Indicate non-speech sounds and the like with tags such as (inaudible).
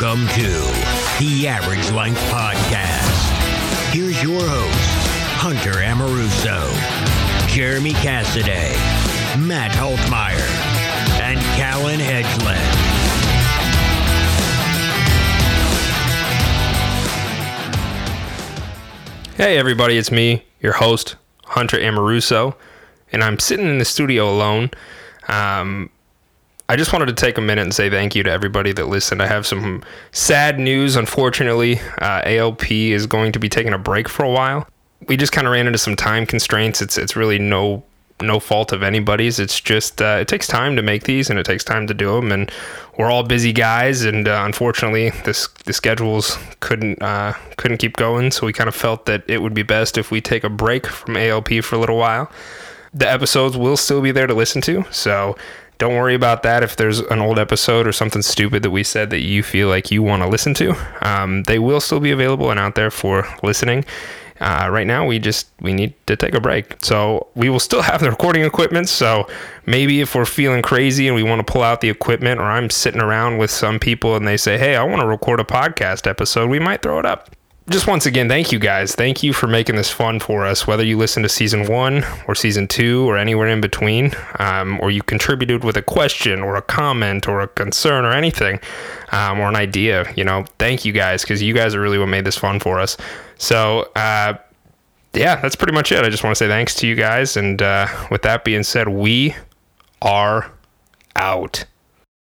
Welcome to the Average Length Podcast. Here's your host, Hunter Amoruso, Jeremy Cassidy, Matt Holtmeyer, and Callan Hedgeland. Hey, everybody, it's me, your host, Hunter Amoruso, and I'm sitting in the studio alone. Um, I just wanted to take a minute and say thank you to everybody that listened. I have some sad news. Unfortunately, uh, ALP is going to be taking a break for a while. We just kind of ran into some time constraints. It's it's really no no fault of anybody's. It's just uh, it takes time to make these, and it takes time to do them. And we're all busy guys, and uh, unfortunately, this the schedules couldn't uh, couldn't keep going. So we kind of felt that it would be best if we take a break from ALP for a little while. The episodes will still be there to listen to, so don't worry about that if there's an old episode or something stupid that we said that you feel like you want to listen to. Um, they will still be available and out there for listening. Uh, right now, we just we need to take a break. So we will still (laughs) have the recording equipment. So maybe if we're feeling crazy and we want to pull out the equipment, or I'm sitting around with some people and they say, "Hey, I want to record a podcast episode," we might throw it up just once again, thank you guys. Thank you for making this fun for us. Whether you listen to season one or season two or anywhere in between, um, or you contributed with a question or a comment or a concern or anything, um, or an idea, you know, thank you guys because you guys are really what made this fun for us. So, uh, yeah, that's pretty much it. I just want to say thanks to you guys. And uh, with that being said, we are out.